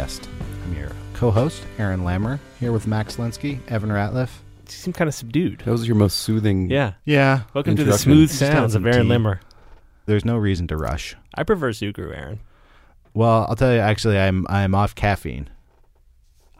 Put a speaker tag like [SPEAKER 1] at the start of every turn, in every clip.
[SPEAKER 1] Podcast. I'm your co-host, Aaron Lammer, here with Max Linsky, Evan Ratliff.
[SPEAKER 2] You seem kind of subdued.
[SPEAKER 3] That was your most soothing.
[SPEAKER 2] Yeah.
[SPEAKER 1] Yeah,
[SPEAKER 2] Welcome to the smooth sounds of Aaron
[SPEAKER 1] tea.
[SPEAKER 2] Limmer.
[SPEAKER 1] there's no reason to rush.
[SPEAKER 2] I prefer Sugru, Aaron.
[SPEAKER 1] Well, I'll tell you. Actually, I'm I'm off caffeine.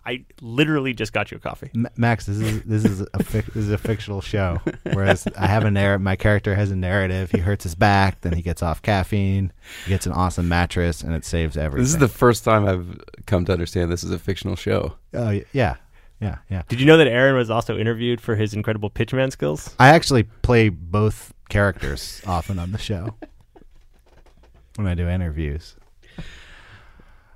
[SPEAKER 2] I literally just got you a coffee.
[SPEAKER 1] M- Max, this is this is a fic- this is a fictional show. Whereas I have a narrative. My character has a narrative. He hurts his back, then he gets off caffeine. He gets an awesome mattress, and it saves everything.
[SPEAKER 3] This is the first time I've come to understand this is a fictional show.
[SPEAKER 1] Oh y- yeah, yeah, yeah.
[SPEAKER 2] Did you know that Aaron was also interviewed for his incredible pitchman skills?
[SPEAKER 1] I actually play both characters often on the show when I do interviews.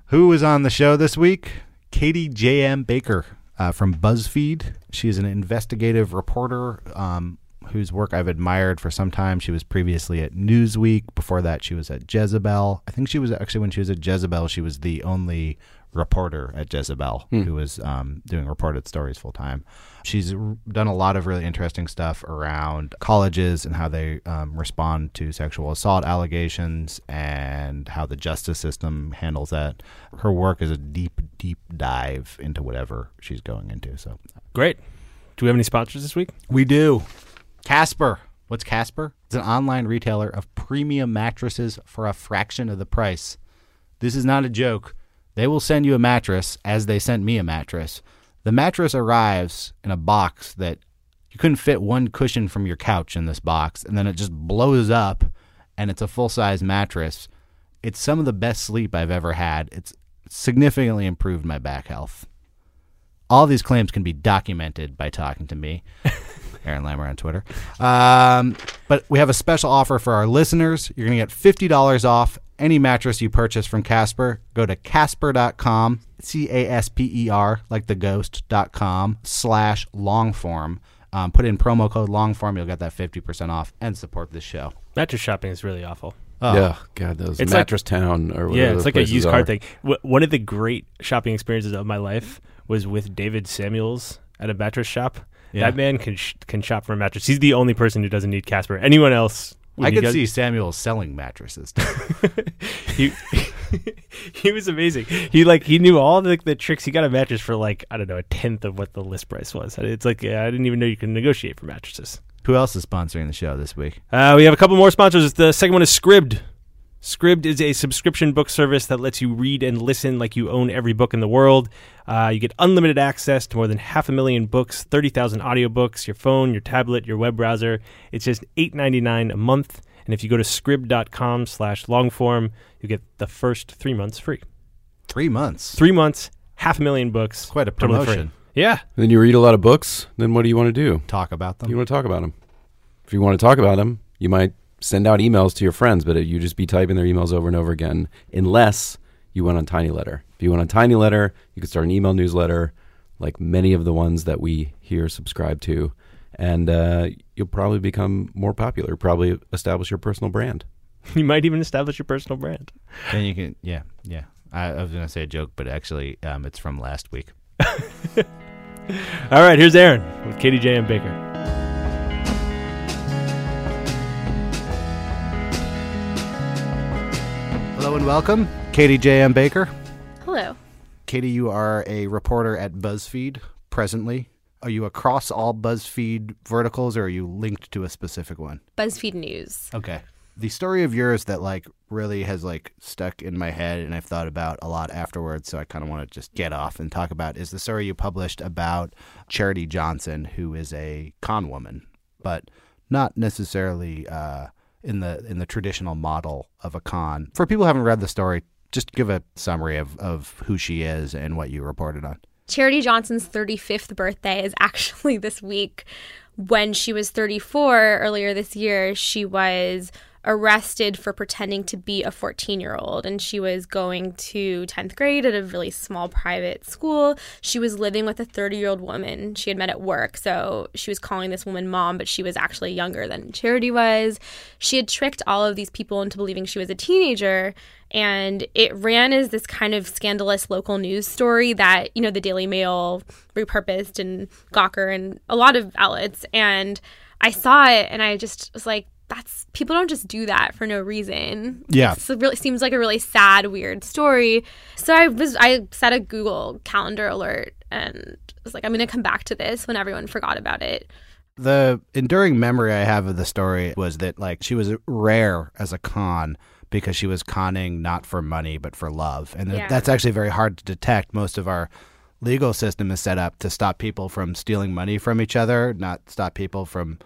[SPEAKER 1] Who was on the show this week? Katie J.M. Baker uh, from BuzzFeed. She's an investigative reporter um, whose work I've admired for some time. She was previously at Newsweek. Before that, she was at Jezebel. I think she was actually, when she was at Jezebel, she was the only reporter at Jezebel who was um, doing reported stories full time. She's r- done a lot of really interesting stuff around colleges and how they um, respond to sexual assault allegations and how the justice system handles that. Her work is a deep, deep dive into whatever she's going into. So
[SPEAKER 2] Great. Do we have any sponsors this week?
[SPEAKER 1] we do. Casper. What's Casper? It's an online retailer of premium mattresses for a fraction of the price. This is not a joke. They will send you a mattress as they sent me a mattress. The mattress arrives in a box that you couldn't fit one cushion from your couch in this box, and then it just blows up, and it's a full size mattress. It's some of the best sleep I've ever had. It's significantly improved my back health. All these claims can be documented by talking to me. Aaron Lammer on Twitter. Um, but we have a special offer for our listeners. You're going to get $50 off any mattress you purchase from Casper. Go to casper.com, C A S P E R, like the ghost.com, slash longform. Um, put in promo code longform. You'll get that 50% off and support this show.
[SPEAKER 2] Mattress shopping is really awful.
[SPEAKER 1] Oh,
[SPEAKER 3] Yeah, God, those
[SPEAKER 2] It's like-
[SPEAKER 3] mattress town or whatever
[SPEAKER 2] yeah, it's like a
[SPEAKER 3] places
[SPEAKER 2] used
[SPEAKER 3] are.
[SPEAKER 2] car thing. W- one of the great shopping experiences of my life was with David Samuels at a mattress shop.
[SPEAKER 1] Yeah.
[SPEAKER 2] That man can sh- can shop for a mattress. He's the only person who doesn't need Casper. Anyone else? When
[SPEAKER 1] I could see Samuel selling mattresses.
[SPEAKER 2] he he was amazing. He like he knew all the, the tricks. He got a mattress for like I don't know a tenth of what the list price was. It's like I didn't even know you can negotiate for mattresses.
[SPEAKER 1] Who else is sponsoring the show this week?
[SPEAKER 2] Uh, we have a couple more sponsors. The second one is Scribd. Scribd is a subscription book service that lets you read and listen like you own every book in the world. Uh, you get unlimited access to more than half a million books, 30,000 audiobooks, your phone, your tablet, your web browser. It's just $8.99 a month. And if you go to scribd.com slash longform, you get the first three months free.
[SPEAKER 1] Three months.
[SPEAKER 2] Three months, half a million books.
[SPEAKER 1] Quite a
[SPEAKER 2] totally free.
[SPEAKER 1] promotion.
[SPEAKER 2] Yeah.
[SPEAKER 3] Then you read a lot of books. Then what do you want to do?
[SPEAKER 1] Talk about them.
[SPEAKER 3] You want to talk about them. If you want to talk about them, you might send out emails to your friends, but you just be typing their emails over and over again, unless you went on TinyLetter. If you went on TinyLetter, you could start an email newsletter, like many of the ones that we here subscribe to, and uh, you'll probably become more popular. Probably establish your personal brand.
[SPEAKER 2] You might even establish your personal brand.
[SPEAKER 1] Then you can, yeah, yeah. I, I was gonna say a joke, but actually, um, it's from last week.
[SPEAKER 2] All right, here's Aaron with Katie J.M. Baker.
[SPEAKER 1] Hello and welcome, Katie J.M. Baker.
[SPEAKER 4] Hello.
[SPEAKER 1] Katie, you are a reporter at BuzzFeed presently. Are you across all BuzzFeed verticals or are you linked to a specific one?
[SPEAKER 4] BuzzFeed News.
[SPEAKER 1] Okay. The story of yours that like really has like stuck in my head and I've thought about a lot afterwards, so I kind of want to just get off and talk about is the story you published about Charity Johnson, who is a con woman, but not necessarily uh, in the in the traditional model of a con. For people who haven't read the story, just give a summary of, of who she is and what you reported on.
[SPEAKER 4] Charity Johnson's 35th birthday is actually this week. When she was 34 earlier this year, she was arrested for pretending to be a 14 year old and she was going to 10th grade at a really small private school. She was living with a 30 year old woman she had met at work. So she was calling this woman mom, but she was actually younger than Charity was. She had tricked all of these people into believing she was a teenager. And it ran as this kind of scandalous local news story that, you know, the Daily Mail repurposed and Gawker and a lot of outlets. And I saw it and I just was like, that's people don't just do that for no reason.
[SPEAKER 1] Yeah.
[SPEAKER 4] It's a really seems like a really sad, weird story. So I was I set a Google calendar alert and was like, I'm gonna come back to this when everyone forgot about it.
[SPEAKER 1] The enduring memory I have of the story was that like she was rare as a con because she was conning not for money but for love, and
[SPEAKER 4] Yeah.
[SPEAKER 1] that's actually very hard to detect. Most of our legal system is set up to stop people from stealing money from each other, not stop people from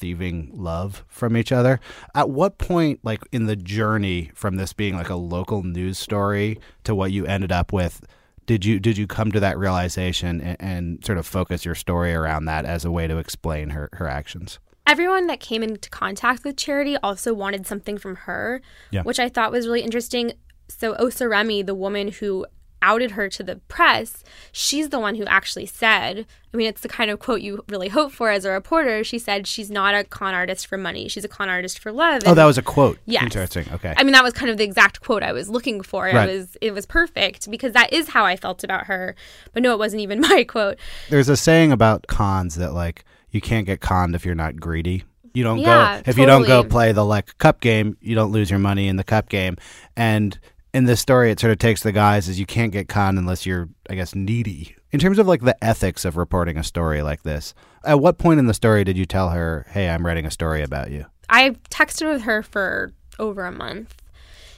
[SPEAKER 1] thieving love from each other. At what point, like in the journey from this being like a local news story to what you ended up with, did you did you come to that realization and, and sort of focus your story around that as a way to explain her her actions?
[SPEAKER 4] Everyone that came into contact with Charity also wanted something from her,
[SPEAKER 1] Yeah.
[SPEAKER 4] which I thought was really interesting. So Osa Remy, the woman who outed her to the press, she's the one who actually said, I mean, it's the kind of quote you really hope for as a reporter. She said she's not a con artist for money. She's a con artist for love.
[SPEAKER 1] Oh, that was a quote.
[SPEAKER 4] Yes.
[SPEAKER 1] Interesting. Okay.
[SPEAKER 4] I mean, that was kind of the exact quote I was looking for.
[SPEAKER 1] Right.
[SPEAKER 4] It was it was perfect because that is how I felt about her. But no, it wasn't even my quote.
[SPEAKER 1] There's a saying about cons that like you can't get conned if you're not greedy. You don't
[SPEAKER 4] Yeah,
[SPEAKER 1] go if you don't go play the like cup game, you don't lose your money in the cup game. And in this story, it sort of takes the guise as you can't get conned unless you're, I guess, needy. In terms of like the ethics of reporting a story like this, at what point in the story did you tell her, "Hey, I'm writing a story about you"?
[SPEAKER 4] I texted with her for over a month.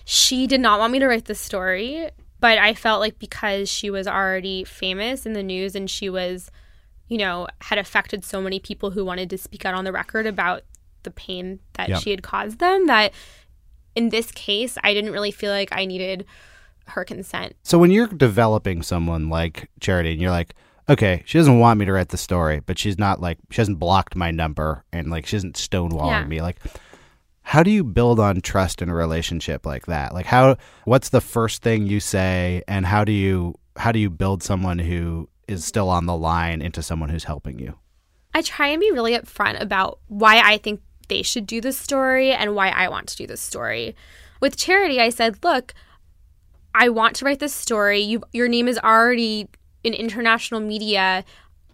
[SPEAKER 4] She did not want me to write the story, but I felt like because she was already famous in the news and she was, you know, had affected so many people who wanted to speak out on the record about the pain that
[SPEAKER 1] Yeah.
[SPEAKER 4] she had caused them, that in this case, I didn't really feel like I needed her consent.
[SPEAKER 1] So when you're developing someone like Charity and you're like, okay, she doesn't want me to write the story, but she's not like she hasn't blocked my number and like she isn't stonewalling
[SPEAKER 4] Yeah.
[SPEAKER 1] me. Like how do you build on trust in a relationship like that? Like how what's the first thing you say and how do you how do you build someone who is still on the line into someone who's helping you?
[SPEAKER 4] I try and be really upfront about why I think they should do this story and why I want to do this story. With Charity, I said, look, I want to write this story. You, your name is already in international media.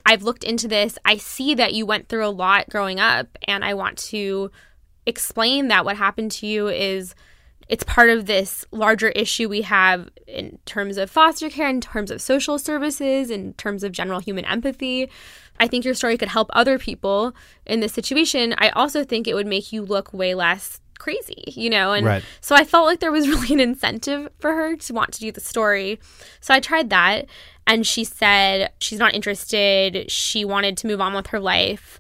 [SPEAKER 4] I've looked into this. I see that you went through a lot growing up, and I want to explain that what happened to you is it's part of this larger issue we have in terms of foster care, in terms of social services, in terms of general human empathy. I think your story could help other people in this situation. I also think it would make you look way less crazy, you know? And
[SPEAKER 1] Right.
[SPEAKER 4] so I felt like there was really an incentive for her to want to do the story. So I tried that. And she said she's not interested. She wanted to move on with her life.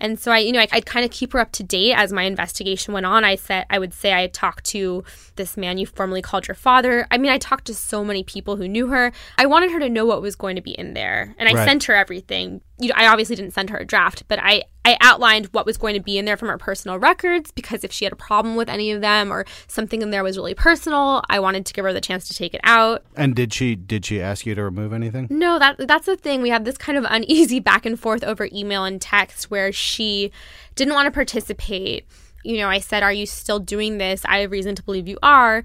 [SPEAKER 4] And so I, you know, I, I'd kind of keep her up to date as my investigation went on. I said, I would say I talked to this man you formerly called your father. I mean, I talked to so many people who knew her. I wanted her to know what was going to be in there, and I
[SPEAKER 1] Right.
[SPEAKER 4] sent her everything. You know, I obviously didn't send her a draft, but I I outlined what was going to be in there from her personal records because if she had a problem with any of them or something in there was really personal, I wanted to give her the chance to take it out.
[SPEAKER 1] And did she did she ask you to remove anything?
[SPEAKER 4] No, that that's the thing. We have this kind of uneasy back and forth over email and text where she didn't want to participate. You know, I said, "Are you still doing this? I have reason to believe you are."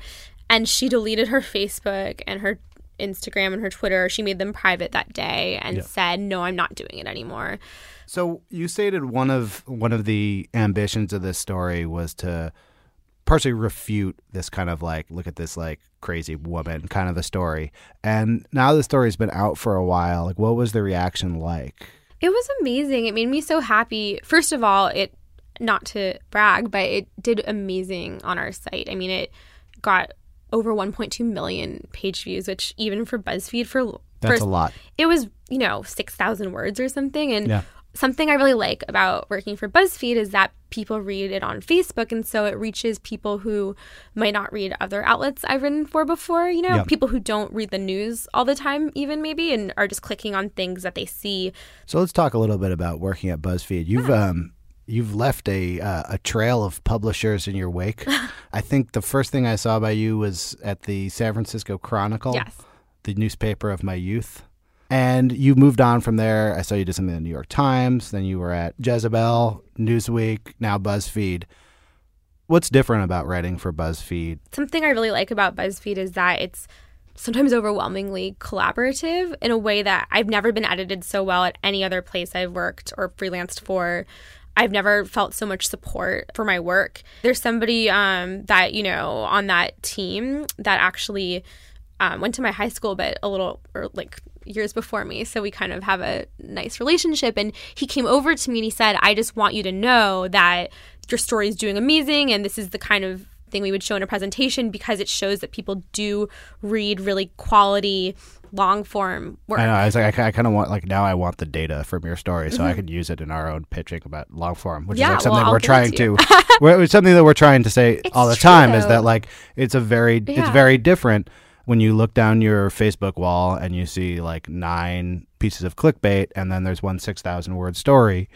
[SPEAKER 4] And she deleted her Facebook and her Instagram and her Twitter. She made them private that day and said, "No, I'm not doing it anymore."
[SPEAKER 1] So you stated one of one of the ambitions of this story was to partially refute this kind of like look at this like crazy woman kind of a story. And now the story's been out for a while. Like, what was the reaction like?
[SPEAKER 4] It was amazing. It made me so happy. First of all, it not to brag, but it did amazing on our site. I mean, it got over 1.2 million page views, which even for BuzzFeed for
[SPEAKER 1] That's
[SPEAKER 4] for-
[SPEAKER 1] a lot.
[SPEAKER 4] It was, you know, 6,000 words or something and
[SPEAKER 1] Yeah.
[SPEAKER 4] something I really like about working for BuzzFeed is that people read it on Facebook and so it reaches people who might not read other outlets I've written for before, you know,
[SPEAKER 1] Yeah.
[SPEAKER 4] people who don't read the news all the time even maybe and are just clicking on things that they see
[SPEAKER 1] So let's talk a little bit about working at BuzzFeed. You've um you've left a uh, a trail of publishers in your wake. I think the first thing I saw by you was at the San Francisco Chronicle,
[SPEAKER 4] Yes.
[SPEAKER 1] the newspaper of my youth. And you moved on from there. I saw you did something in the New York Times. Then you were at Jezebel, Newsweek, now BuzzFeed. What's different about writing for BuzzFeed?
[SPEAKER 4] something I really like about BuzzFeed is that it's sometimes overwhelmingly collaborative in a way that I've never been edited so well at any other place I've worked or freelanced for. I've never felt so much support for my work. There's somebody um, that, you know, on that team that actually um, went to my high school, but a little, or like years before me. So we kind of have a nice relationship. And he came over to me and he said, I just want you to know that your story is doing amazing. And this is the kind of thing we would show in a presentation because it shows that people do read really quality long form work.
[SPEAKER 1] I know. I was like, I, kind of want like now. I want the data from your story, so I
[SPEAKER 4] Mm-hmm.
[SPEAKER 1] could use it in our own pitching about long form, which
[SPEAKER 4] Yeah,
[SPEAKER 1] is like something
[SPEAKER 4] I'll
[SPEAKER 1] we're trying
[SPEAKER 4] to
[SPEAKER 1] we're, something that we're trying to say
[SPEAKER 4] It's
[SPEAKER 1] all the time is that like it's a very it's very different when you look down your Facebook wall and you see like nine pieces of clickbait, and then there's one six thousand word story.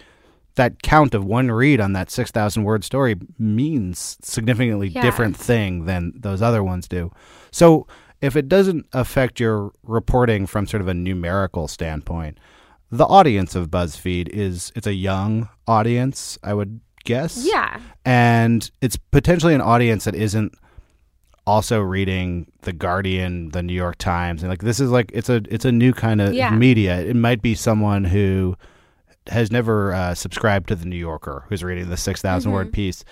[SPEAKER 1] That count of one read on that six thousand word story means significantly
[SPEAKER 4] Yeah.
[SPEAKER 1] different thing than those other ones do. So if it doesn't affect your reporting from sort of a numerical standpoint, the audience of BuzzFeed is it's a young audience, I would guess.
[SPEAKER 4] yeah.
[SPEAKER 1] And it's potentially an audience that isn't also reading the Guardian, the New York Times, and like this is like it's a it's a new kind of
[SPEAKER 4] Yeah.
[SPEAKER 1] media. It might be someone who has never uh, subscribed to the New Yorker who's reading the six
[SPEAKER 4] Mm-hmm.
[SPEAKER 1] word piece.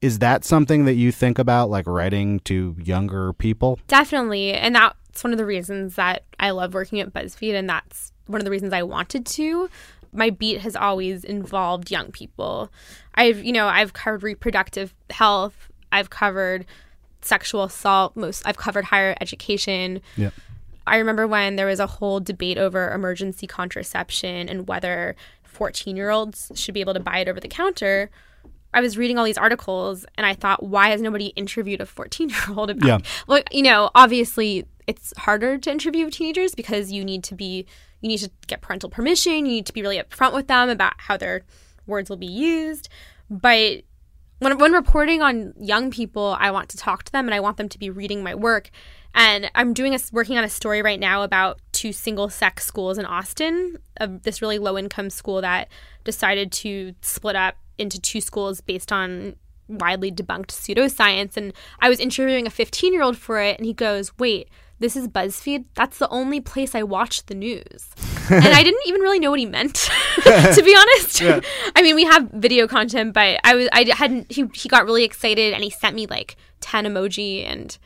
[SPEAKER 1] Is that something that you think about, like writing to younger people?
[SPEAKER 4] Definitely. And that's one of the reasons that I love working at BuzzFeed. And that's one of the reasons I wanted to. My beat has always involved young people. I've, you know, I've covered reproductive health, I've covered sexual assault, most, I've covered higher education.
[SPEAKER 1] Yeah.
[SPEAKER 4] I remember when there was a whole debate over emergency contraception and whether 14 year olds should be able to buy it over the counter. I was reading all these articles and I thought, why has nobody interviewed a 14 year old about
[SPEAKER 1] Yeah.
[SPEAKER 4] Well, you know, obviously it's harder to interview teenagers because you need to be, you need to get parental permission. You need to be really upfront with them about how their words will be used. But when, when reporting on young people, I want to talk to them and I want them to be reading my work. And I'm doing a working on a story right now about two single sex schools in Austin, of this really low income school that decided to split up into two schools based on widely debunked pseudoscience. And I was interviewing a 15 year old for it, and he goes, "Wait." This is BuzzFeed. That's the only place I watch the news. and I didn't even really know what he meant, to be honest. I mean, we have video content, but I was I hadn't. He he got really excited and he sent me like ten emoji, and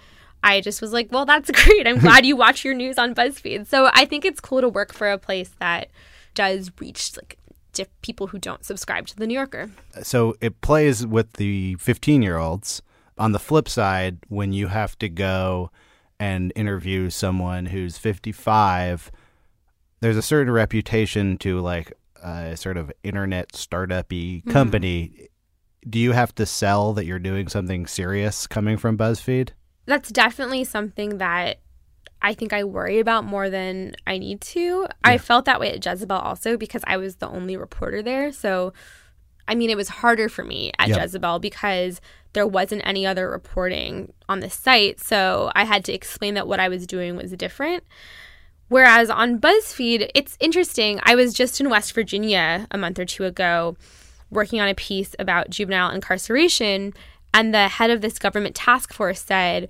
[SPEAKER 4] I just was like, "Well, that's great. I'm glad you watch your news on BuzzFeed." So I think it's cool to work for a place that does reach like diff- people who don't subscribe to the New Yorker.
[SPEAKER 1] so it plays with the 15 year olds. On the flip side, when you have to go and interview someone who's 55, there's a certain reputation to like a sort of internet startup-y mm-hmm. company. Do you have to sell that you're doing something serious coming from BuzzFeed?
[SPEAKER 4] That's definitely something that I think I worry about more than I need to. I felt that way at Jezebel also because I was the only reporter there. So, I mean, it was harder for me at
[SPEAKER 1] Yep.
[SPEAKER 4] Jezebel because there wasn't any other reporting on the site. So, I had to explain that what I was doing was different. Whereas on BuzzFeed, it's interesting. I was just in West Virginia a month or two ago working on a piece about juvenile incarceration, and the head of this government task force said,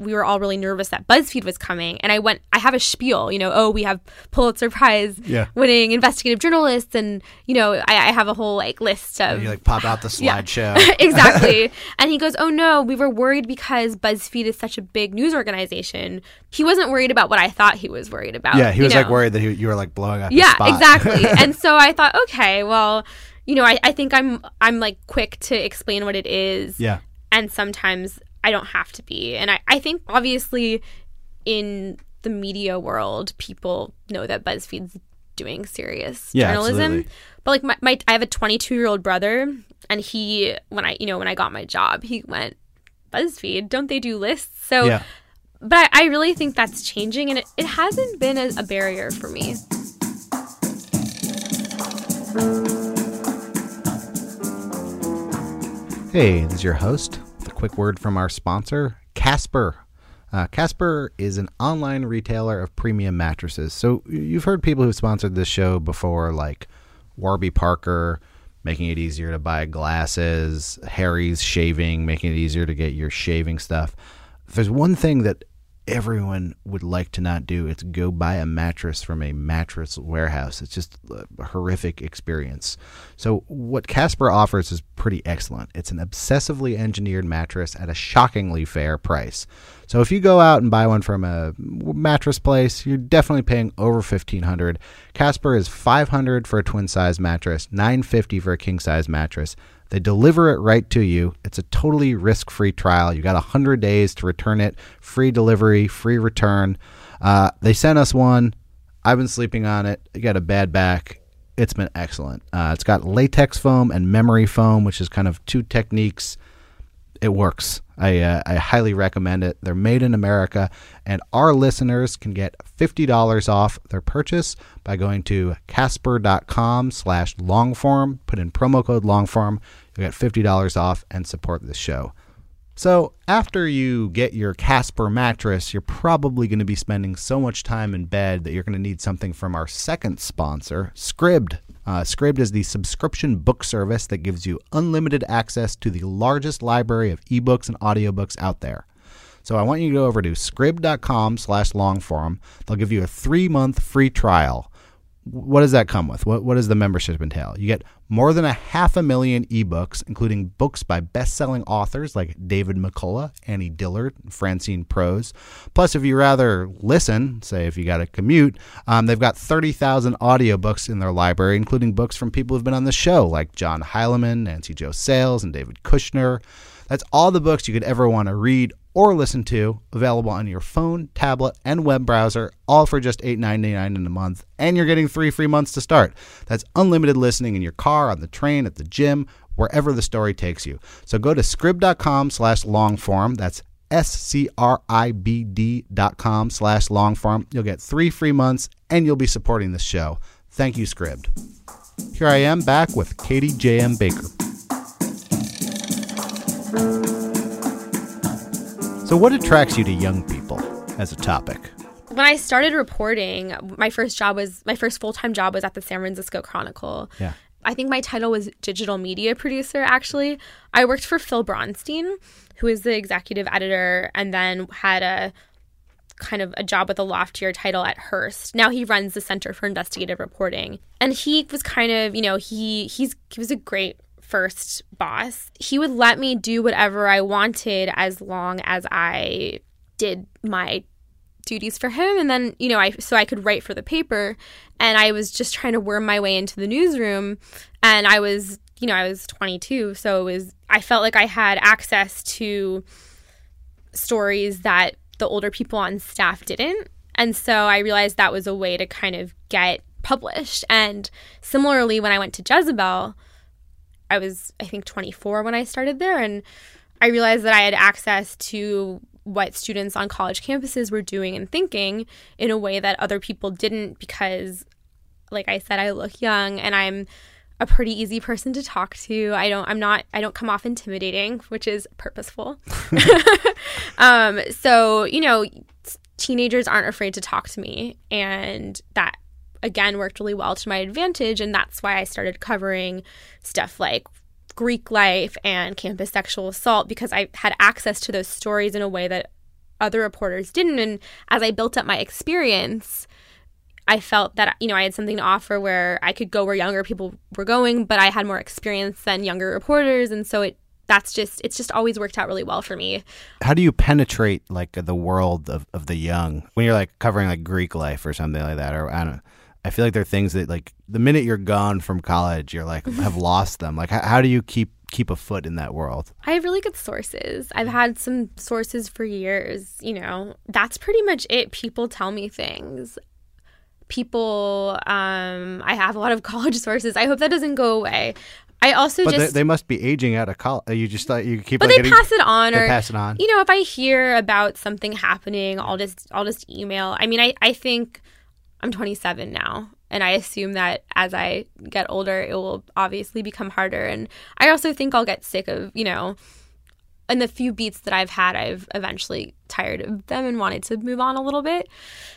[SPEAKER 4] we were all really nervous that BuzzFeed was coming. And I went, I have a spiel, you know, oh, we have Pulitzer Prize
[SPEAKER 1] Yeah.
[SPEAKER 4] winning investigative journalists. And, you know, I, I have a whole like list of.
[SPEAKER 1] You like pop out the
[SPEAKER 4] Yeah.
[SPEAKER 1] slideshow.
[SPEAKER 4] exactly. And he goes, Oh no, we were worried because BuzzFeed is such a big news organization. He wasn't worried about what I thought he was worried about.
[SPEAKER 1] yeah, he was like worried that he, you were like blowing up.
[SPEAKER 4] Yeah, exactly. and so I thought, okay, well, you know, I, I think I'm I'm like quick to explain what it is.
[SPEAKER 1] yeah.
[SPEAKER 4] And sometimes I don't have to be. And I, I think obviously in the media world, people know that BuzzFeed's doing serious
[SPEAKER 1] Yeah,
[SPEAKER 4] journalism.
[SPEAKER 1] absolutely.
[SPEAKER 4] But like my, my I have a 22 year old brother, and he when I you know when I got my job, he went BuzzFeed. Don't they do lists? So,
[SPEAKER 1] Yeah.
[SPEAKER 4] but I, I really think that's changing, and it, it hasn't been a, a barrier for me.
[SPEAKER 1] Hey, this is your host. Quick word from our sponsor, Casper. Uh, Casper is an online retailer of premium mattresses. So you've heard people who've sponsored this show before, like Warby Parker, making it easier to buy glasses, Harry's Shaving, making it easier to get your shaving stuff. If there's one thing that everyone would like to not do, it's go buy a mattress from a mattress warehouse. It's just a horrific experience. So, what Casper offers is pretty excellent. It's an obsessively engineered mattress at a shockingly fair price. So, if you go out and buy one from a mattress place, you're definitely paying over 1500 Casper is 500 for a twin size mattress, 950 for a king size mattress. They deliver it right to you. It's a totally risk free trial. You got 100 days to return it, free delivery, free return. Uh, they sent us one. I've been sleeping on it. I got a bad back. It's been excellent. Uh, it's got latex foam and memory foam, which is kind of two techniques it works. I uh, I highly recommend it. They're made in America, and our listeners can get fifty dollars off their purchase by going to casper.com slash longform. Put in promo code longform. You'll get fifty dollars off and support the show. So, after you get your Casper mattress, you're probably going to be spending so much time in bed that you're going to need something from our second sponsor, Scribd. Uh, Scribd is the subscription book service that gives you unlimited access to the largest library of ebooks and audiobooks out there. So I want you to go over to scribd.com slash longform. They'll give you a three-month free trial. What does that come with? What, what does the membership entail? You get more than a half a million ebooks, including books by best-selling authors like David McCullough, Annie Dillard, Francine Prose. Plus, if you rather listen, say if you got a commute, um, they've got 30,000 audiobooks in their library, including books from people who've been on the show, like John Heilemann, Nancy Jo Sales, and David Kushner. That's all the books you could ever want to read or listen to, available on your phone, tablet, and web browser, all for just $8.99 in a month. And you're getting three free months to start. That's unlimited listening in your car, on the train, at the gym, wherever the story takes you. So go to scribd.com slash longform. That's S-C-R-I-B-D dot com slash longform. You'll get three free months, and you'll be supporting this show. Thank you, Scribd. Here I am back with Katie J.M. Baker. So, what attracts you to young people as a topic?
[SPEAKER 4] When I started reporting, my first job was my first full time job was at the San Francisco Chronicle.
[SPEAKER 1] Yeah.
[SPEAKER 4] I think my title was digital media producer, actually. I worked for Phil Bronstein, who is the executive editor, and then had a kind of a job with a loftier title at Hearst. Now he runs the Center for Investigative Reporting. And he was kind of, you know, he he's he was a great first boss. He would let me do whatever I wanted as long as I did my duties for him. And then you know I so I could write for the paper and I was just trying to worm my way into the newsroom. And I was you know I was 22 so it was I felt like I had access to stories that the older people on staff didn't. And so I realized that was a way to kind of get published. And similarly when I went to Jezebel I was I think 24 when I started there and I realized that I had access to what students on college campuses were doing and thinking in a way that other people didn't because like I said I look young and I'm a pretty easy person to talk to. I don't I'm not I don't come off intimidating, which is purposeful. um so, you know, teenagers aren't afraid to talk to me and that again worked really well to my advantage and that's why I started covering stuff like Greek life and campus sexual assault because I had access to those stories in a way that other reporters didn't. And as I built up my experience, I felt that you know I had something to offer where I could go where younger people were going, but I had more experience than younger reporters, and so it that's just it's just always worked out really well for me.
[SPEAKER 1] How do you penetrate like the world of, of the young when you're like covering like Greek life or something like that? Or I don't. I feel like there are things that like the minute you're gone from college, you're like have lost them. Like how, how do you keep keep a foot in that world?
[SPEAKER 4] I have really good sources. I've had some sources for years, you know. That's pretty much it. People tell me things. People um I have a lot of college sources. I hope that doesn't go away. I also
[SPEAKER 1] But
[SPEAKER 4] just
[SPEAKER 1] they, they must be aging out of college. You just like you keep.
[SPEAKER 4] but
[SPEAKER 1] like,
[SPEAKER 4] they
[SPEAKER 1] getting-
[SPEAKER 4] pass it on
[SPEAKER 1] they
[SPEAKER 4] or
[SPEAKER 1] pass it on.
[SPEAKER 4] you know if i hear about something happening i'll just i'll just email i mean i i think i'm 27 now and i assume that as i get older it will obviously become harder and i also think i'll get sick of you know in the few beats that I've had, I've eventually tired of them and wanted to move on a little bit.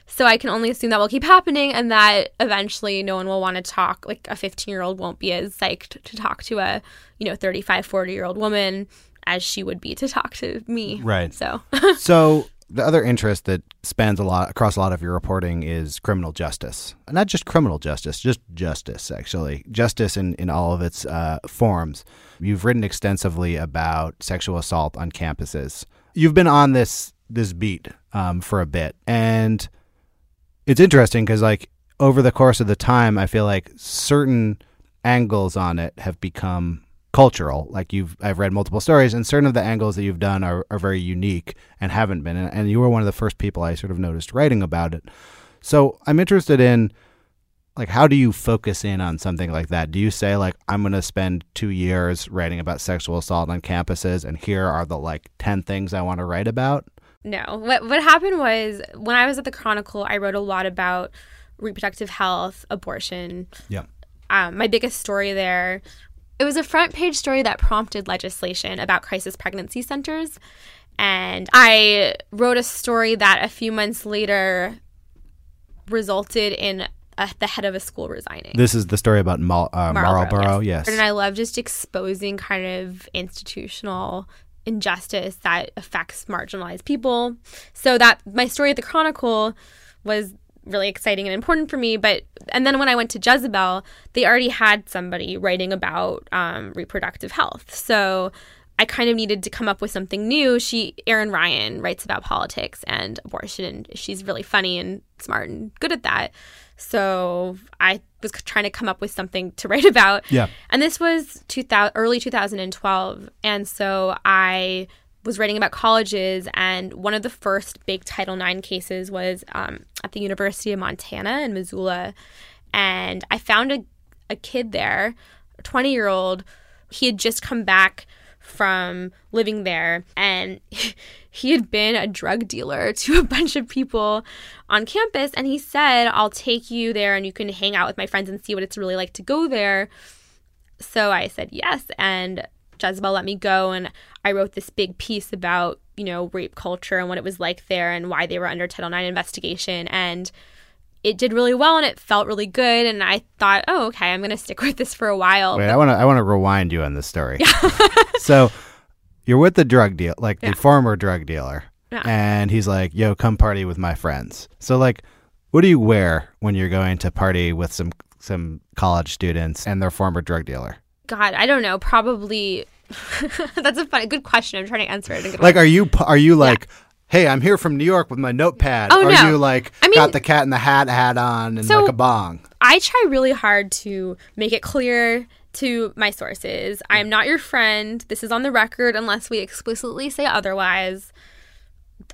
[SPEAKER 4] So I can only assume that will keep happening and that eventually no one will want to talk. Like a 15 year old won't be as psyched to talk to a, you know, 35, 40 year old woman as she would be to talk to me.
[SPEAKER 1] Right.
[SPEAKER 4] So
[SPEAKER 1] so the other interest that spans a lot across a lot of your reporting is criminal justice. Not just criminal justice, just justice, actually. Justice in, in all of its uh, forms. You've written extensively about sexual assault on campuses. You've been on this this beat um, for a bit, and it's interesting because like over the course of the time, I feel like certain angles on it have become cultural. Like you've, I've read multiple stories, and certain of the angles that you've done are, are very unique and haven't been. And, and you were one of the first people I sort of noticed writing about it. So I'm interested in, like, how do you focus in on something like that? Do you say like, I'm going to spend two years writing about sexual assault on campuses, and here are the like ten things I want to write about?
[SPEAKER 4] No. What what happened was when I was at the Chronicle, I wrote a lot about reproductive health, abortion.
[SPEAKER 1] Yeah.
[SPEAKER 4] Um, my biggest story there, it was a front page story that prompted legislation about crisis pregnancy centers. And I wrote a story that a few months later resulted in the head of a school resigning.
[SPEAKER 1] This is the story about Mal- uh, Marlborough. Yes.
[SPEAKER 4] And I love just exposing kind of institutional injustice that affects marginalized people. So that my story at the Chronicle was really exciting and important for me. But and then when I went to Jezebel, they already had somebody writing about um, reproductive health. So I kind of needed to come up with something new. She, Erin Ryan, writes about politics and abortion, and she's really funny and smart and good at that. So I was trying to come up with something to write about.
[SPEAKER 1] Yeah.
[SPEAKER 4] And this was 2000, early 2012. And so I was writing about colleges, and one of the first big Title IX cases was um, at the University of Montana in Missoula. And I found a, a kid there, a 20 year old. He had just come back from living there and he had been a drug dealer to a bunch of people on campus and he said I'll take you there and you can hang out with my friends and see what it's really like to go there so I said yes and Jezebel let me go and I wrote this big piece about you know rape culture and what it was like there and why they were under Title IX investigation and it did really well and it felt really good and I thought oh okay I'm going to stick with this for a while
[SPEAKER 1] Wait, I want to I want to rewind you on this story. so you're with the drug deal, like the former drug dealer,
[SPEAKER 4] Yeah.
[SPEAKER 1] and he's like, "Yo, come party with my friends." So like, what do you wear when you're going to party with some some college students and their former drug dealer?
[SPEAKER 4] God, I don't know. Probably. That's a funny, good question. I'm trying to answer it. in a good
[SPEAKER 1] Like, are you are you like? Hey, I'm here from New York with my notepad.
[SPEAKER 4] Oh,
[SPEAKER 1] Are
[SPEAKER 4] no.
[SPEAKER 1] you like
[SPEAKER 4] I mean-
[SPEAKER 1] got the cat in the hat hat on and
[SPEAKER 4] So-
[SPEAKER 1] like a bong?
[SPEAKER 4] I try really hard to make it clear to my sources. I am not your friend. This is on the record unless we explicitly say otherwise.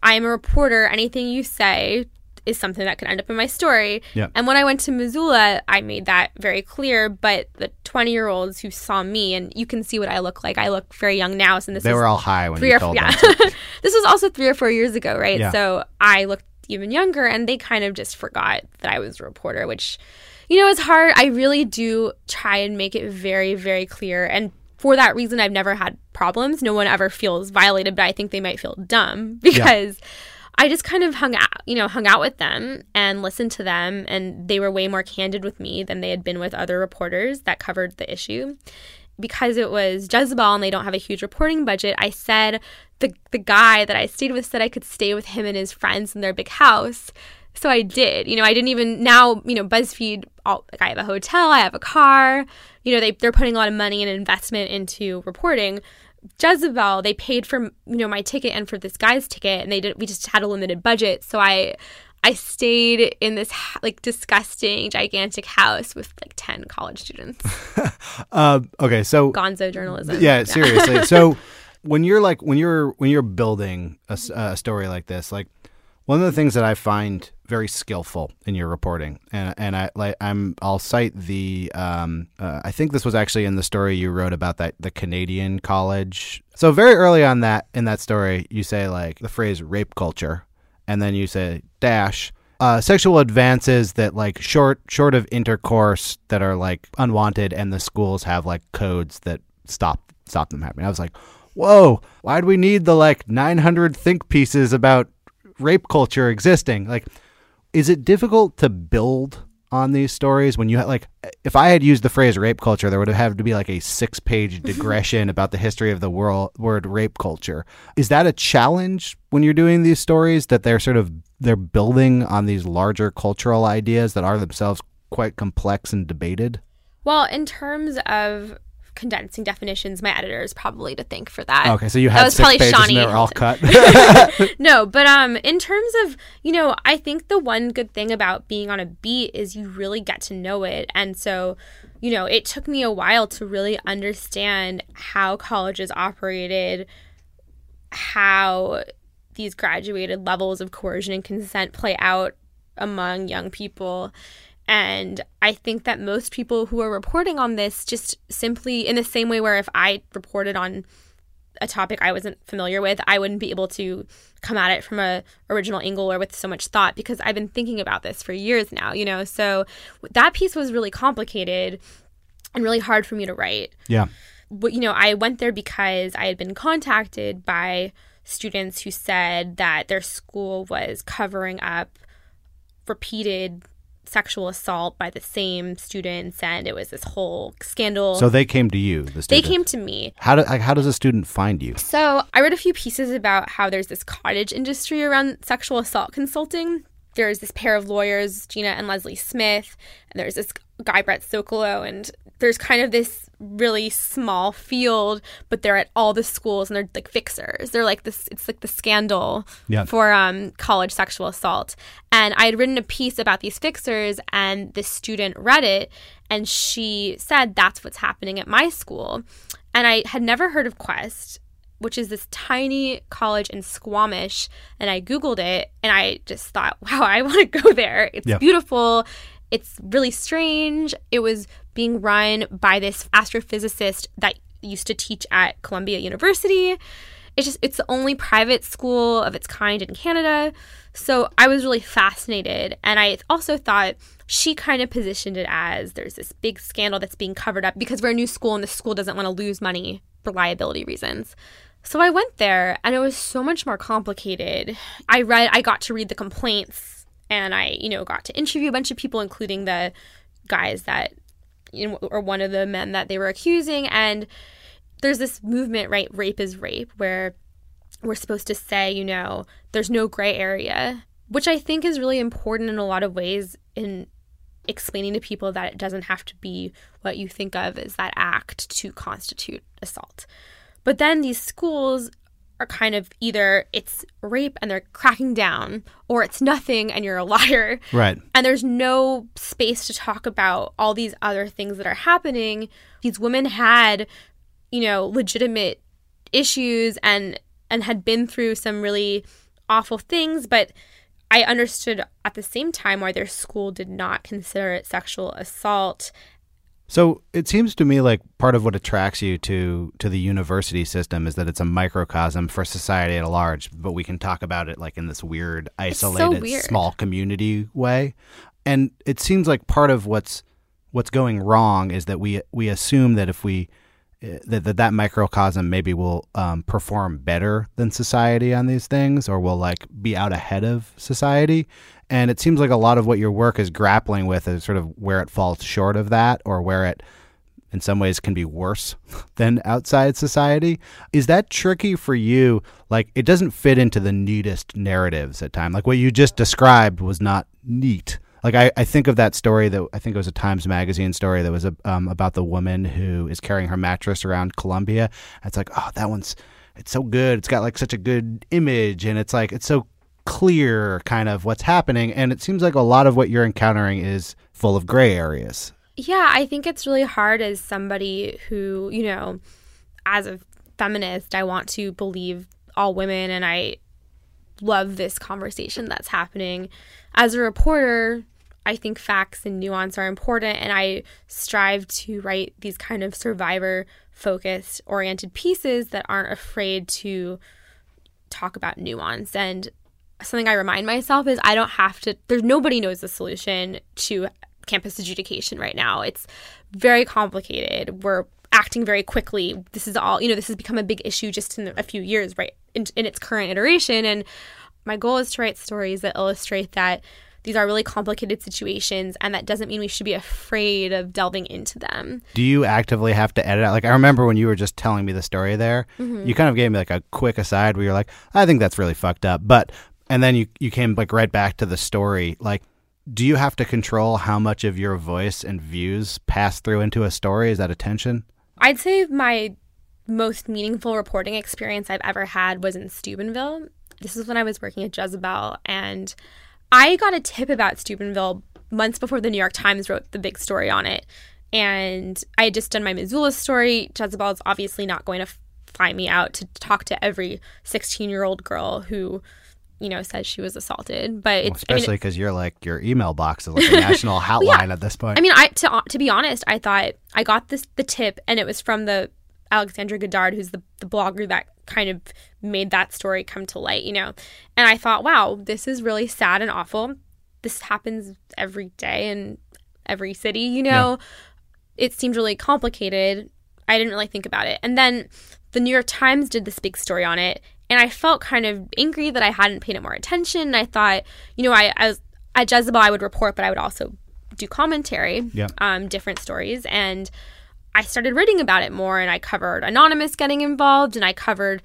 [SPEAKER 4] I am a reporter. Anything you say is something that could end up in my story.
[SPEAKER 1] Yeah.
[SPEAKER 4] And when I went to Missoula, I made that very clear. But the 20 year olds who saw me, and you can see what I look like. I look very young now. So this
[SPEAKER 1] They
[SPEAKER 4] is
[SPEAKER 1] were all high when
[SPEAKER 4] three
[SPEAKER 1] you
[SPEAKER 4] or
[SPEAKER 1] told
[SPEAKER 4] yeah.
[SPEAKER 1] them.
[SPEAKER 4] this was also three or four years ago, right?
[SPEAKER 1] Yeah.
[SPEAKER 4] So I looked even younger, and they kind of just forgot that I was a reporter, which you know is hard. I really do try and make it very, very clear, and for that reason, I've never had problems. No one ever feels violated, but I think they might feel dumb because. I just kind of hung out, you know, hung out with them and listened to them, and they were way more candid with me than they had been with other reporters that covered the issue. because it was Jezebel and they don't have a huge reporting budget, I said the the guy that I stayed with said I could stay with him and his friends in their big house. So I did. You know, I didn't even now. You know, BuzzFeed. All, like I have a hotel. I have a car. You know, they they're putting a lot of money and investment into reporting. Jezebel, they paid for you know my ticket and for this guy's ticket, and they did. We just had a limited budget, so I I stayed in this like disgusting, gigantic house with like ten college students.
[SPEAKER 1] uh, okay, so
[SPEAKER 4] Gonzo journalism.
[SPEAKER 1] Yeah, seriously. so when you're like when you're when you're building a, a story like this, like one of the things that I find very skillful in your reporting, and and I like I'm I'll cite the um, uh, I think this was actually in the story you wrote about that the Canadian college. So very early on that in that story, you say like the phrase rape culture, and then you say dash uh, sexual advances that like short short of intercourse that are like unwanted, and the schools have like codes that stop stop them happening. I was like, whoa, why do we need the like 900 think pieces about rape culture existing. Like, is it difficult to build on these stories when you had like if I had used the phrase rape culture, there would have to be like a six page digression about the history of the world word rape culture. Is that a challenge when you're doing these stories that they're sort of they're building on these larger cultural ideas that are themselves quite complex and debated?
[SPEAKER 4] Well, in terms of condensing definitions, my editor is probably to thank for that.
[SPEAKER 1] Okay, so you had
[SPEAKER 4] that was
[SPEAKER 1] six
[SPEAKER 4] probably
[SPEAKER 1] pages
[SPEAKER 4] Shawnee
[SPEAKER 1] and they were all cut.
[SPEAKER 4] no, but um, in terms of you know, I think the one good thing about being on a beat is you really get to know it, and so you know, it took me a while to really understand how colleges operated, how these graduated levels of coercion and consent play out among young people. And I think that most people who are reporting on this just simply, in the same way where if I reported on a topic I wasn't familiar with, I wouldn't be able to come at it from a original angle or with so much thought because I've been thinking about this for years now, you know. So that piece was really complicated and really hard for me to write.
[SPEAKER 1] yeah.
[SPEAKER 4] But you know, I went there because I had been contacted by students who said that their school was covering up repeated sexual assault by the same students and it was this whole scandal.
[SPEAKER 1] So they came to you, the
[SPEAKER 4] they came to me.
[SPEAKER 1] How do, like, how does a student find you?
[SPEAKER 4] So I read a few pieces about how there's this cottage industry around sexual assault consulting. There's this pair of lawyers, Gina and Leslie Smith, and there's this guy, Brett Sokolow, and there's kind of this really small field, but they're at all the schools and they're like fixers. They're like this, it's like the scandal
[SPEAKER 1] Yeah.
[SPEAKER 4] for um, college sexual assault. And I had written a piece about these fixers, and this student read it, and she said, That's what's happening at my school. And I had never heard of Quest, which is this tiny college in Squamish. And I Googled it, and I just thought, Wow, I want to go there. It's
[SPEAKER 1] Yeah.
[SPEAKER 4] beautiful. It's really strange. It was being run by this astrophysicist that used to teach at Columbia University. It's just it's the only private school of its kind in Canada. So I was really fascinated and I also thought she kind of positioned it as there's this big scandal that's being covered up because we're a new school and the school doesn't want to lose money for liability reasons. So I went there and it was so much more complicated. I read I got to read the complaints and I, you know, got to interview a bunch of people including the guys that you know or one of the men that they were accusing and there's this movement, right? Rape is rape where we're supposed to say, you know, there's no gray area, which I think is really important in a lot of ways in explaining to people that it doesn't have to be what you think of as that act to constitute assault. But then these schools are kind of either it's rape and they're cracking down, or it's nothing and you're a liar.
[SPEAKER 1] Right.
[SPEAKER 4] And there's no space to talk about all these other things that are happening. These women had, you know, legitimate issues and and had been through some really awful things, but I understood at the same time why their school did not consider it sexual assault.
[SPEAKER 1] So it seems to me like part of what attracts you to to the university system is that it's a microcosm for society at large, but we can talk about it like in this weird,
[SPEAKER 4] so
[SPEAKER 1] isolated,
[SPEAKER 4] weird.
[SPEAKER 1] small community way. And it seems like part of what's what's going wrong is that we we assume that if we that that, that microcosm maybe will um, perform better than society on these things, or will like be out ahead of society. And it seems like a lot of what your work is grappling with is sort of where it falls short of that, or where it in some ways can be worse than outside society. Is that tricky for you? Like it doesn't fit into the neatest narratives at time. Like what you just described was not neat. Like I, I think of that story that I think it was a Times Magazine story that was a, um, about the woman who is carrying her mattress around Columbia. It's like, oh, that one's it's so good. It's got like such a good image, and it's like it's so clear, kind of what's happening. And it seems like a lot of what you're encountering is full of gray areas.
[SPEAKER 4] Yeah, I think it's really hard as somebody who, you know, as a feminist, I want to believe all women and I love this conversation that's happening. As a reporter, I think facts and nuance are important and I strive to write these kind of survivor focused oriented pieces that aren't afraid to talk about nuance and something I remind myself is I don't have to there's nobody knows the solution to campus adjudication right now. It's very complicated. We're acting very quickly. This is all, you know, this has become a big issue just in a few years, right? In, in its current iteration. And my goal is to write stories that illustrate that these are really complicated situations and that doesn't mean we should be afraid of delving into them.
[SPEAKER 1] Do you actively have to edit out? Like I remember when you were just telling me the story there, mm-hmm. you kind of gave me like a quick aside where you're like, I think that's really fucked up. But and then you you came like right back to the story. Like do you have to control how much of your voice and views pass through into a story? Is that a tension?
[SPEAKER 4] I'd say my most meaningful reporting experience I've ever had was in Steubenville. This is when I was working at Jezebel, and I got a tip about Steubenville months before the New York Times wrote the big story on it. And I had just done my Missoula story. Jezebel is obviously not going to fly me out to talk to every 16 year old girl who you know, says she was assaulted. But
[SPEAKER 1] well, especially because I mean, you're like your email box is like a national hotline yeah. at this point.
[SPEAKER 4] I mean, I to uh, to be honest, I thought I got this the tip, and it was from the Alexandria Goddard, who's the the blogger that kind of made that story come to light, you know. And I thought, wow, this is really sad and awful. This happens every day in every city, you know. Yeah. It seemed really complicated. I didn't really think about it. And then the New York Times did this big story on it, and I felt kind of angry that I hadn't paid it more attention. I thought, you know, I, I was at Jezebel, I would report, but I would also do commentary,
[SPEAKER 1] yeah.
[SPEAKER 4] um, different stories. And I started reading about it more and I covered Anonymous getting involved and I covered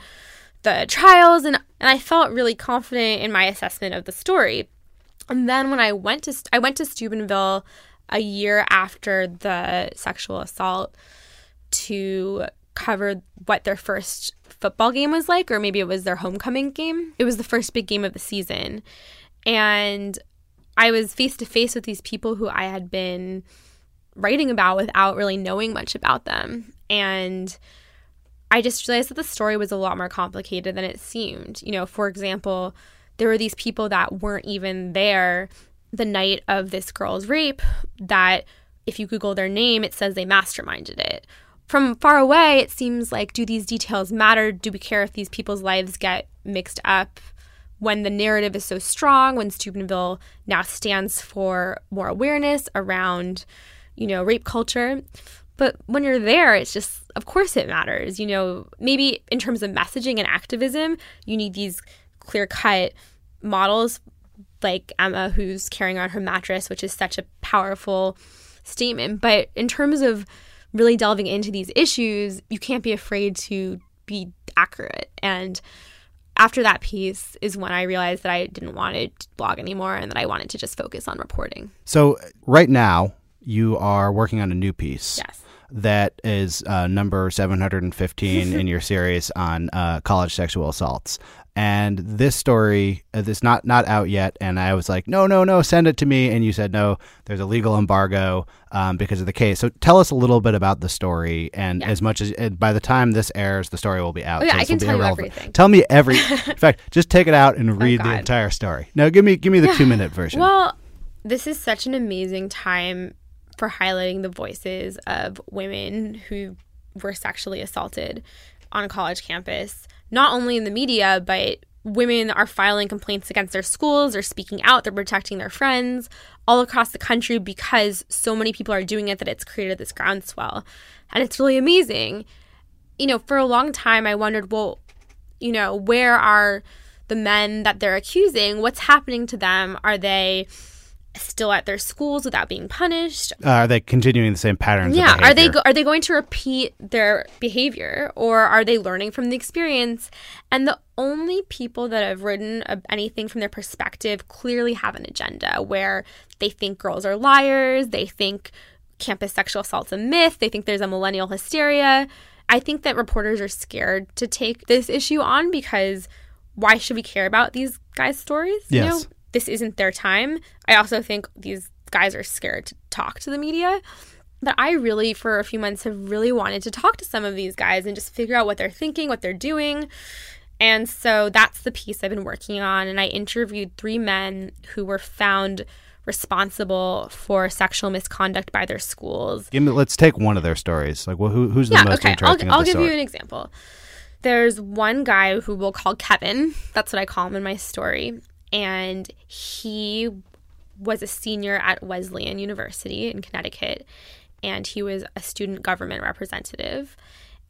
[SPEAKER 4] the trials and, and I felt really confident in my assessment of the story. And then when I went to I went to Steubenville a year after the sexual assault to cover what their first football game was like, or maybe it was their homecoming game. It was the first big game of the season. And I was face to face with these people who I had been writing about without really knowing much about them. And I just realized that the story was a lot more complicated than it seemed. You know, for example, there were these people that weren't even there the night of this girl's rape that if you Google their name, it says they masterminded it from far away, it seems like do these details matter? Do we care if these people's lives get mixed up? When the narrative is so strong, when Steubenville now stands for more awareness around, you know, rape culture. But when you're there, it's just, of course, it matters. You know, maybe in terms of messaging and activism, you need these clear cut models like Emma, who's carrying around her mattress, which is such a powerful statement. But in terms of really delving into these issues, you can't be afraid to be accurate. And after that piece is when I realized that I didn't want to blog anymore and that I wanted to just focus on reporting.
[SPEAKER 1] So, right now, you are working on a new piece.
[SPEAKER 4] Yes.
[SPEAKER 1] That is uh, number 715 in your series on uh, college sexual assaults and this story uh, this not not out yet and i was like no no no send it to me and you said no there's a legal embargo um, because of the case so tell us a little bit about the story and yeah. as much as by the time this airs the story will be out
[SPEAKER 4] oh, yeah,
[SPEAKER 1] so
[SPEAKER 4] I can tell you everything.
[SPEAKER 1] tell me every in fact just take it out and oh, read oh, the entire story no give me give me the two minute version
[SPEAKER 4] well this is such an amazing time for highlighting the voices of women who were sexually assaulted on a college campus not only in the media, but women are filing complaints against their schools, they're speaking out, they're protecting their friends all across the country because so many people are doing it that it's created this groundswell. And it's really amazing. You know, for a long time, I wondered, well, you know, where are the men that they're accusing? What's happening to them? Are they still at their schools without being punished?
[SPEAKER 1] Uh, are they continuing the same patterns?
[SPEAKER 4] yeah, are they go- are they going to repeat their behavior or are they learning from the experience? And the only people that have written anything from their perspective clearly have an agenda where they think girls are liars, they think campus sexual assault's a myth, they think there's a millennial hysteria. I think that reporters are scared to take this issue on because why should we care about these guys' stories? You
[SPEAKER 1] Yes.
[SPEAKER 4] know, this isn't their time. I also think these guys are scared to talk to the media. But I really, for a few months, have really wanted to talk to some of these guys and just figure out what they're thinking, what they're doing. And so that's the piece I've been working on. And I interviewed three men who were found responsible for sexual misconduct by their schools.
[SPEAKER 1] Give me, let's take one of their stories. Like, well, who, who's the
[SPEAKER 4] Yeah,
[SPEAKER 1] most
[SPEAKER 4] okay. I'll,
[SPEAKER 1] interesting?
[SPEAKER 4] I'll
[SPEAKER 1] of the
[SPEAKER 4] give you an example. There's one guy who we'll call Kevin. That's what I call him in my story. And he was a senior at Wesleyan University in Connecticut. And he was a student government representative.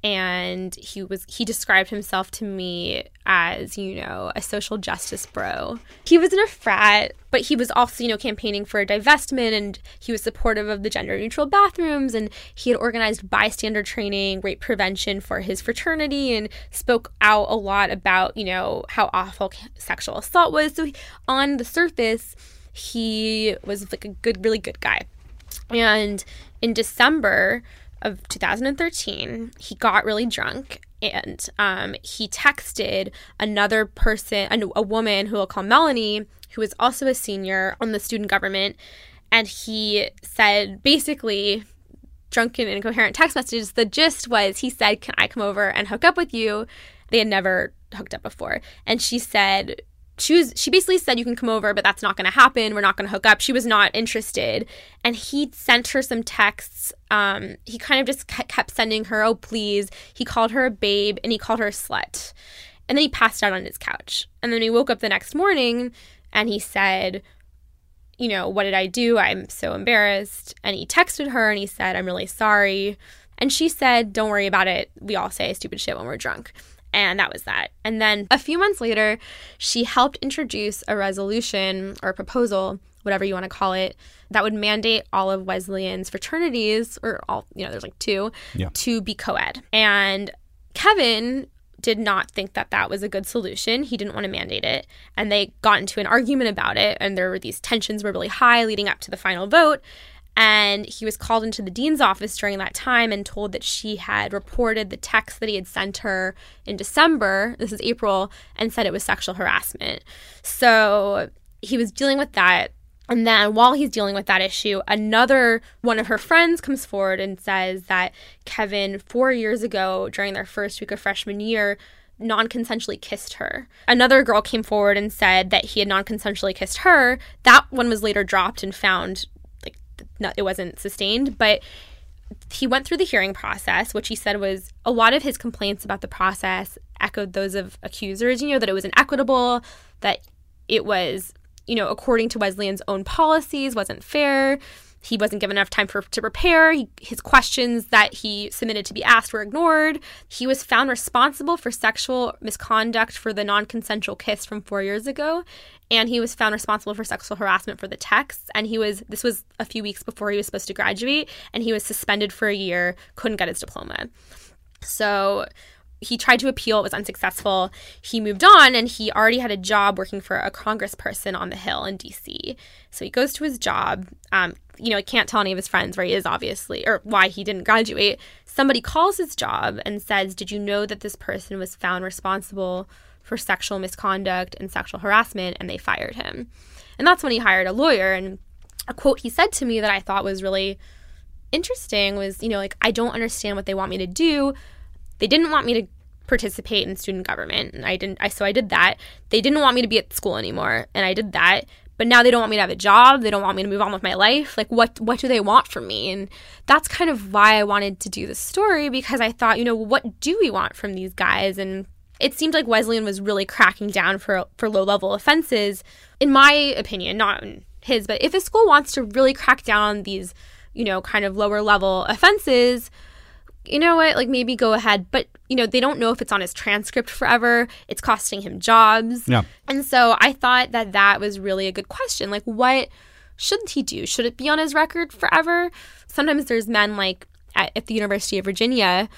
[SPEAKER 4] And he was he described himself to me as, you know, a social justice bro. He was in a frat, but he was also, you know, campaigning for a divestment and he was supportive of the gender neutral bathrooms and he had organized bystander training, rape prevention for his fraternity and spoke out a lot about, you know, how awful sexual assault was. So he, on the surface, he was like a good really good guy. And in December of 2013, he got really drunk and um, he texted another person, a, a woman who I'll call Melanie, who was also a senior on the student government. And he said basically, drunken incoherent text messages. The gist was he said, Can I come over and hook up with you? They had never hooked up before. And she said, she was she basically said you can come over but that's not going to happen. We're not going to hook up. She was not interested. And he sent her some texts. Um, he kind of just kept sending her oh please. He called her a babe and he called her a slut. And then he passed out on his couch. And then he woke up the next morning and he said you know what did i do? I'm so embarrassed. And he texted her and he said i'm really sorry. And she said don't worry about it. We all say stupid shit when we're drunk and that was that. And then a few months later, she helped introduce a resolution or a proposal, whatever you want to call it, that would mandate all of Wesleyan's fraternities, or all, you know, there's like two,
[SPEAKER 1] Yeah.
[SPEAKER 4] to be co ed. And Kevin did not think that that was a good solution. He didn't want to mandate it. And they got into an argument about it. And there were these tensions were really high leading up to the final vote. And he was called into the dean's office during that time and told that she had reported the text that he had sent her in December, this is April, and said it was sexual harassment. So he was dealing with that. And then while he's dealing with that issue, another one of her friends comes forward and says that Kevin, four years ago, during their first week of freshman year, non consensually kissed her. Another girl came forward and said that he had non consensually kissed her. That one was later dropped and found not, it wasn't sustained, but he went through the hearing process, which he said was a lot of his complaints about the process echoed those of accusers, you know, that it was inequitable, that it was, you know, according to Wesleyan's own policies, wasn't fair. He wasn't given enough time for to prepare. He, his questions that he submitted to be asked were ignored. He was found responsible for sexual misconduct for the non-consensual kiss from four years ago, and he was found responsible for sexual harassment for the texts. And he was this was a few weeks before he was supposed to graduate, and he was suspended for a year, couldn't get his diploma. So he tried to appeal, it was unsuccessful. He moved on and he already had a job working for a congressperson on the Hill in DC. So he goes to his job. Um, you know, he can't tell any of his friends where he is, obviously, or why he didn't graduate. Somebody calls his job and says, Did you know that this person was found responsible for sexual misconduct and sexual harassment? And they fired him. And that's when he hired a lawyer. And a quote he said to me that I thought was really interesting was, you know, like, I don't understand what they want me to do. They didn't want me to participate in student government, and I didn't. I so I did that. They didn't want me to be at school anymore, and I did that. But now they don't want me to have a job. They don't want me to move on with my life. Like, what what do they want from me? And that's kind of why I wanted to do this story because I thought, you know, what do we want from these guys? And it seemed like Wesleyan was really cracking down for for low level offenses, in my opinion, not in his. But if a school wants to really crack down on these, you know, kind of lower level offenses, you know what, like maybe go ahead. But, you know, they don't know if it's on his transcript forever. It's costing him jobs.
[SPEAKER 1] Yeah.
[SPEAKER 4] And so I thought that that was really a good question. Like, what should he do? Should it be on his record forever? Sometimes there's men like at, at the University of Virginia.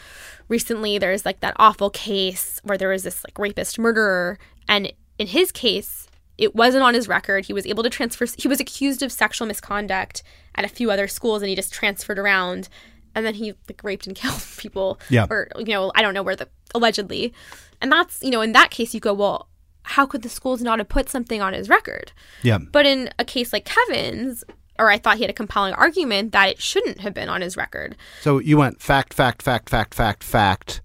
[SPEAKER 4] Recently, there's like that awful case where there was this like rapist murderer, and in his case, it wasn't on his record. He was able to transfer. He was accused of sexual misconduct at a few other schools, and he just transferred around. And then he like raped and killed people.
[SPEAKER 1] Yeah.
[SPEAKER 4] Or you know, I don't know where the allegedly. And that's you know, in that case, you go, well, how could the schools not have put something on his record?
[SPEAKER 1] Yeah.
[SPEAKER 4] But in a case like Kevin's, or I thought he had a compelling argument that it shouldn't have been on his record.
[SPEAKER 1] So you went fact, fact, fact, fact, fact, fact,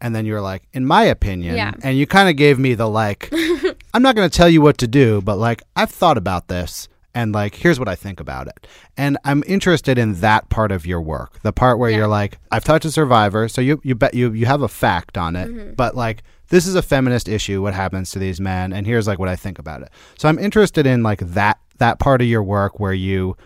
[SPEAKER 1] and then you were like, in my opinion,
[SPEAKER 4] Yeah.
[SPEAKER 1] and you kind of gave me the like, I'm not going to tell you what to do, but like, I've thought about this, and like, here's what I think about it. And I'm interested in that part of your work, the part where
[SPEAKER 4] Yeah.
[SPEAKER 1] you're like, I've talked to survivor, so you you bet you you have a fact on it,
[SPEAKER 4] Mm-hmm.
[SPEAKER 1] but like. This is a feminist issue. What happens to these men? And here's like what I think about it. So I'm interested in like that that part of your work where you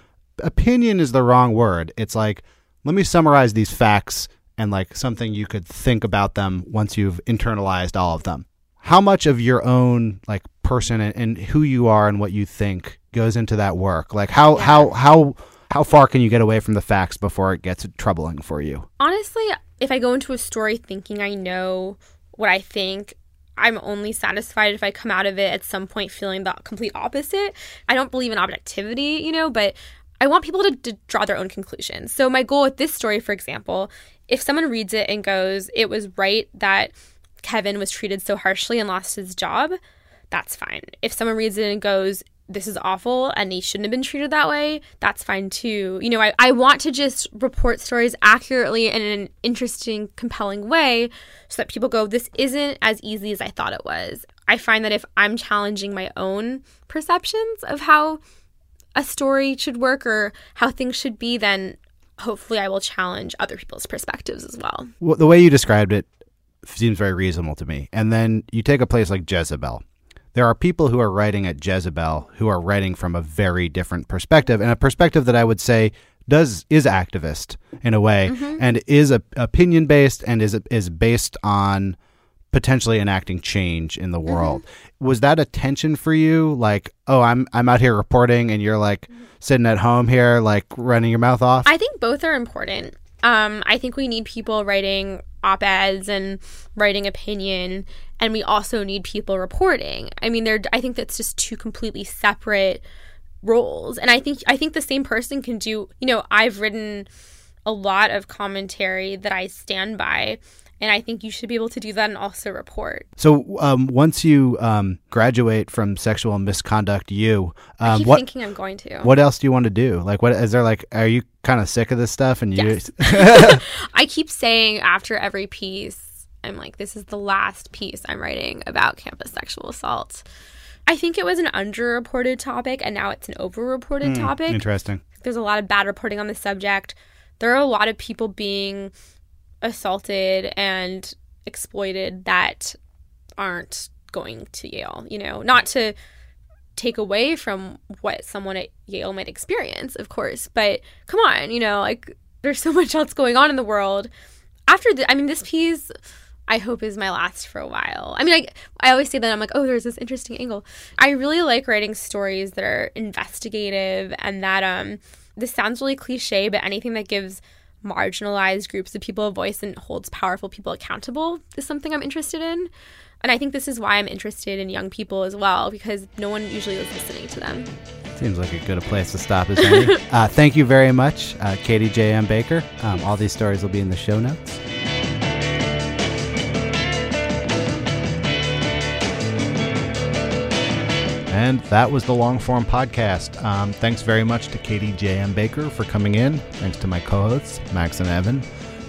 [SPEAKER 1] opinion is the wrong word. It's like, let me summarize these facts and like something you could think about them once you've internalized all of them. How much of your own like person and, and who you are and what you think goes into that work? Like how
[SPEAKER 4] Yeah.
[SPEAKER 1] how how how far can you get away from the facts before it gets troubling for you?
[SPEAKER 4] Honestly, if I go into a story thinking I know what I think, I'm only satisfied if I come out of it at some point feeling the complete opposite. I don't believe in objectivity, you know, but I want people to, to draw their own conclusions. So, my goal with this story, for example, if someone reads it and goes, it was right that Kevin was treated so harshly and lost his job, that's fine. If someone reads it and goes, this is awful and he shouldn't have been treated that way, that's fine too. You know, I, I want to just report stories accurately in an interesting, compelling way so that people go, this isn't as easy as I thought it was. I find that if I'm challenging my own perceptions of how a story should work or how things should be, then hopefully I will challenge other people's perspectives as well.
[SPEAKER 1] Well, the way you described it seems very reasonable to me. And then you take a place like Jezebel. There are people who are writing at Jezebel who are writing from a very different perspective, and a perspective that I would say does is activist in a way, mm-hmm. and is a, opinion based and is is based on potentially enacting change in the mm-hmm. world. Was that a tension for you? Like, oh, I'm I'm out here reporting, and you're like mm-hmm. sitting at home here, like running your mouth off.
[SPEAKER 4] I think both are important. Um, I think we need people writing op eds and writing opinion, and we also need people reporting. I mean, they're. I think that's just two completely separate roles, and I think I think the same person can do. You know, I've written a lot of commentary that I stand by, and I think you should be able to do that and also report.
[SPEAKER 1] So um, once you um, graduate from sexual misconduct, you
[SPEAKER 4] I
[SPEAKER 1] um,
[SPEAKER 4] keep
[SPEAKER 1] what
[SPEAKER 4] thinking I'm going to.
[SPEAKER 1] what else do you want to do? Like, what is there like? Are you kind of sick of this stuff? And you,
[SPEAKER 4] Yes. I keep saying after every piece, I'm like, this is the last piece I'm writing about campus sexual assault. I think it was an underreported topic and now it's an overreported topic.
[SPEAKER 1] interesting.
[SPEAKER 4] There's a lot of bad reporting on the subject. There are a lot of people being assaulted and exploited that aren't going to Yale, you know, not to take away from what someone at Yale might experience, of course, but come on, you know, like there's so much else going on in the world. After the, I mean, this piece, I hope is my last for a while. I mean, I, I always say that I'm like, oh, there's this interesting angle. I really like writing stories that are investigative and that, um, this sounds really cliche, but anything that gives marginalized groups of people a voice and holds powerful people accountable is something I'm interested in. And I think this is why I'm interested in young people as well, because no one usually is listening to them.
[SPEAKER 1] Seems like a good a place to stop as any. uh, thank you very much, uh, Katie J. M. Baker. Um, all these stories will be in the show notes. And that was the long form podcast. Um, thanks very much to Katie J. M. Baker for coming in. Thanks to my co hosts, Max and Evan.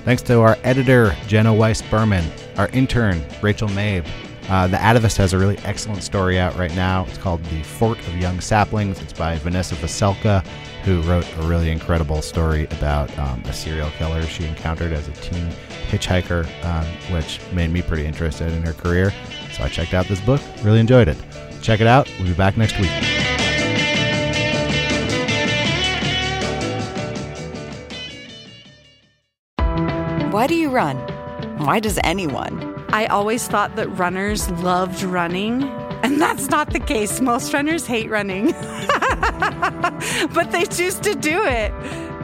[SPEAKER 1] Thanks to our editor, Jenna Weiss Berman, our intern, Rachel Mabe. Uh, the Atavist has a really excellent story out right now. It's called The Fort of Young Saplings. It's by Vanessa Veselka, who wrote a really incredible story about um, a serial killer she encountered as a teen hitchhiker, um, which made me pretty interested in her career. So I checked out this book, really enjoyed it. Check it out. We'll be back next week.
[SPEAKER 5] Why do you run? Why does anyone?
[SPEAKER 6] I always thought that runners loved running.
[SPEAKER 7] And that's not the case. Most runners hate running, but they choose to do it.